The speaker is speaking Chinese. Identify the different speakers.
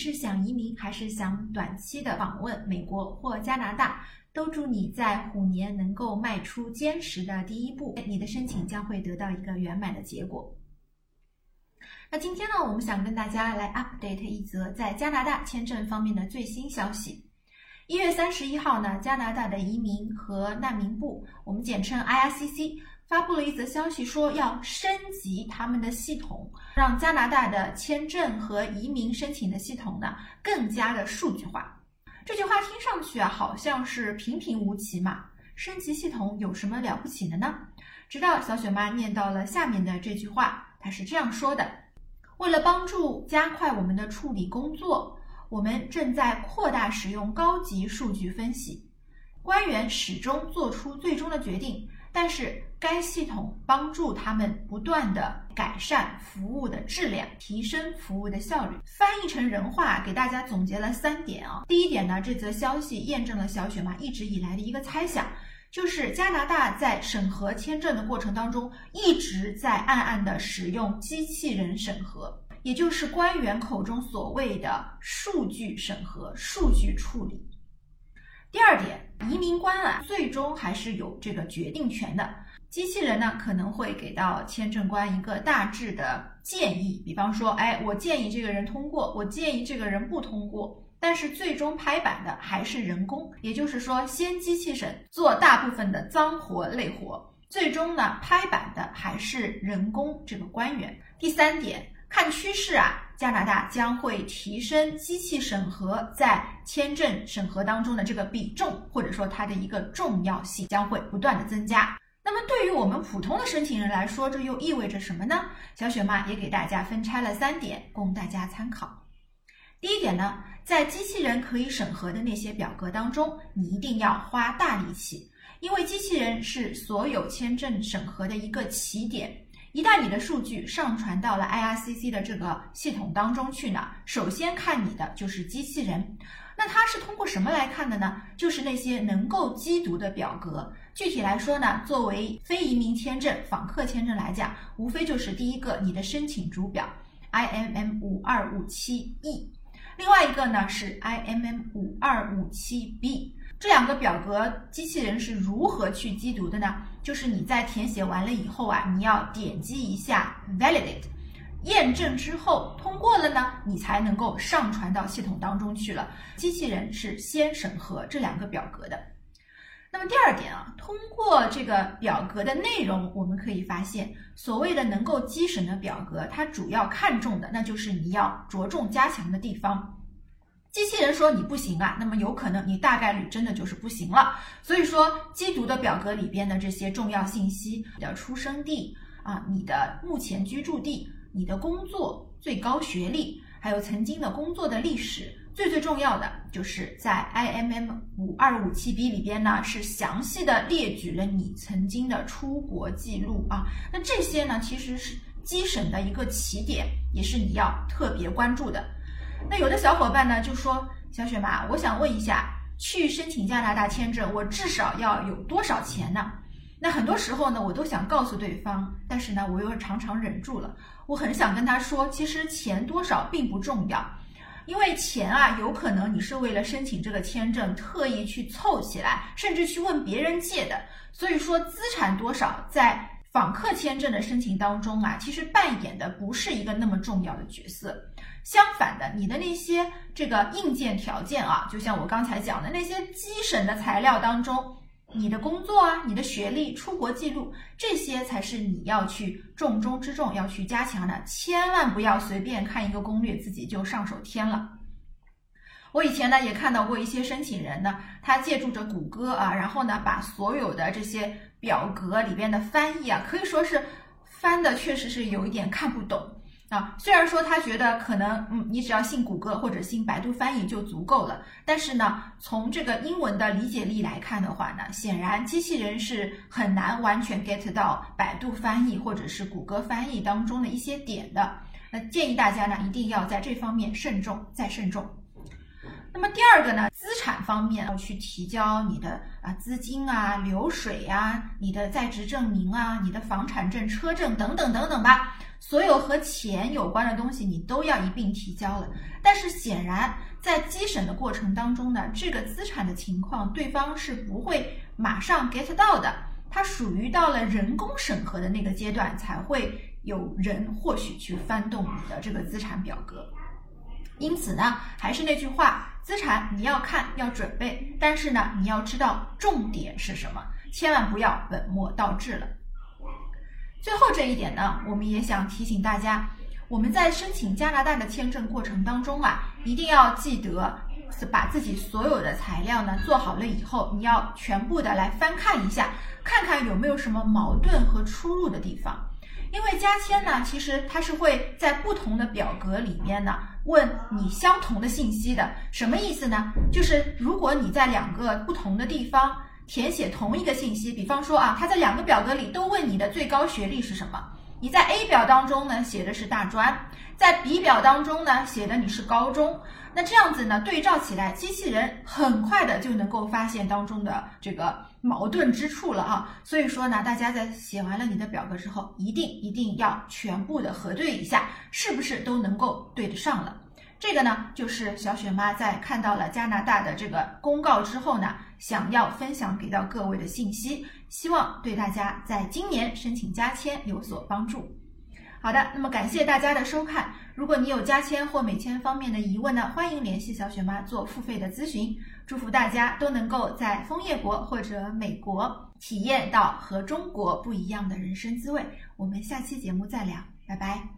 Speaker 1: 是想移民还是想短期的访问美国或加拿大，都祝你在虎年能够迈出坚实的第一步，你的申请将会得到一个圆满的结果。那今天呢，我们想跟大家来 update 一则在加拿大签证方面的最新消息。一月三十一号呢，加拿大的移民和难民部，我们简称 IRCC，发布了一则消息，说要升级他们的系统，让加拿大的签证和移民申请的系统呢更加的数据化。这句话听上去啊，好像是平平无奇嘛，升级系统有什么了不起的呢？直到小雪妈念到了下面的这句话，她是这样说的。为了帮助加快我们的处理工作，我们正在扩大使用高级数据分析。官员始终做出最终的决定，但是该系统帮助他们不断的改善服务的质量，提升服务的效率。翻译成人话，给大家总结了三点啊。第一点呢，这则消息验证了小雪妈一直以来的一个猜想。就是加拿大在审核签证的过程当中，一直在暗暗的使用机器人审核，也就是官员口中所谓的数据审核、数据处理。第二点，移民官啊，最终还是有这个决定权的。机器人呢，可能会给到签证官一个大致的建议，比方说，哎，我建议这个人通过，我建议这个人不通过。但是最终拍板的还是人工，也就是说，先机器审做大部分的脏活累活，最终呢拍板的还是人工这个官员。第三点，看趋势啊，加拿大将会提升机器审核在签证审核当中的这个比重，或者说它的一个重要性将会不断的增加。那么对于我们普通的申请人来说，这又意味着什么呢？小雪妈也给大家分拆了三点，供大家参考。第一点呢。在机器人可以审核的那些表格当中，你一定要花大力气，因为机器人是所有签证审核的一个起点。一旦你的数据上传到了 IRCC 的这个系统当中去呢，首先看你的就是机器人。那它是通过什么来看的呢？就是那些能够机读的表格。具体来说呢，作为非移民签证、访客签证来讲，无非就是第一个你的申请主表 IMM 五二五七 E。另外一个呢是 IMM 五二五七 B，这两个表格机器人是如何去机读的呢？就是你在填写完了以后啊，你要点击一下 Validate，验证之后通过了呢，你才能够上传到系统当中去了。机器人是先审核这两个表格的。那么第二点啊，通过这个表格的内容，我们可以发现，所谓的能够机审的表格，它主要看重的那就是你要着重加强的地方。机器人说你不行啊，那么有可能你大概率真的就是不行了。所以说，机读的表格里边的这些重要信息，你的出生地啊，你的目前居住地，你的工作、最高学历，还有曾经的工作的历史。最最重要的就是在 IMM 五二五七 B 里边呢，是详细的列举了你曾经的出国记录啊。那这些呢，其实是基审的一个起点，也是你要特别关注的。那有的小伙伴呢就说：“小雪妈，我想问一下，去申请加拿大签证，我至少要有多少钱呢？”那很多时候呢，我都想告诉对方，但是呢，我又常常忍住了。我很想跟他说，其实钱多少并不重要。因为钱啊，有可能你是为了申请这个签证特意去凑起来，甚至去问别人借的。所以说，资产多少在访客签证的申请当中啊，其实扮演的不是一个那么重要的角色。相反的，你的那些这个硬件条件啊，就像我刚才讲的那些基审的材料当中。你的工作啊，你的学历、出国记录，这些才是你要去重中之重要去加强的。千万不要随便看一个攻略，自己就上手填了。我以前呢也看到过一些申请人呢，他借助着谷歌啊，然后呢把所有的这些表格里边的翻译啊，可以说是翻的确实是有一点看不懂。啊，虽然说他觉得可能，嗯，你只要信谷歌或者信百度翻译就足够了，但是呢，从这个英文的理解力来看的话呢，显然机器人是很难完全 get 到百度翻译或者是谷歌翻译当中的一些点的。那建议大家呢，一定要在这方面慎重再慎重。那么第二个呢，资产方面要去提交你的啊资金啊、流水啊、你的在职证明啊、你的房产证、车证等等等等吧。所有和钱有关的东西你都要一并提交了。但是显然，在基审的过程当中呢，这个资产的情况对方是不会马上 get 到的，它属于到了人工审核的那个阶段，才会有人或许去翻动你的这个资产表格。因此呢，还是那句话，资产你要看要准备，但是呢，你要知道重点是什么，千万不要本末倒置了。最后这一点呢，我们也想提醒大家，我们在申请加拿大的签证过程当中啊，一定要记得把自己所有的材料呢做好了以后，你要全部的来翻看一下，看看有没有什么矛盾和出入的地方。因为加签呢，其实它是会在不同的表格里面呢问你相同的信息的。什么意思呢？就是如果你在两个不同的地方填写同一个信息，比方说啊，他在两个表格里都问你的最高学历是什么，你在 A 表当中呢写的是大专，在 B 表当中呢写的你是高中。那这样子呢，对照起来，机器人很快的就能够发现当中的这个矛盾之处了啊。所以说呢，大家在写完了你的表格之后，一定一定要全部的核对一下，是不是都能够对得上了。这个呢，就是小雪妈在看到了加拿大的这个公告之后呢，想要分享给到各位的信息，希望对大家在今年申请加签有所帮助。好的，那么感谢大家的收看。如果你有加签或美签方面的疑问呢，欢迎联系小雪妈做付费的咨询。祝福大家都能够在枫叶国或者美国体验到和中国不一样的人生滋味。我们下期节目再聊，拜拜。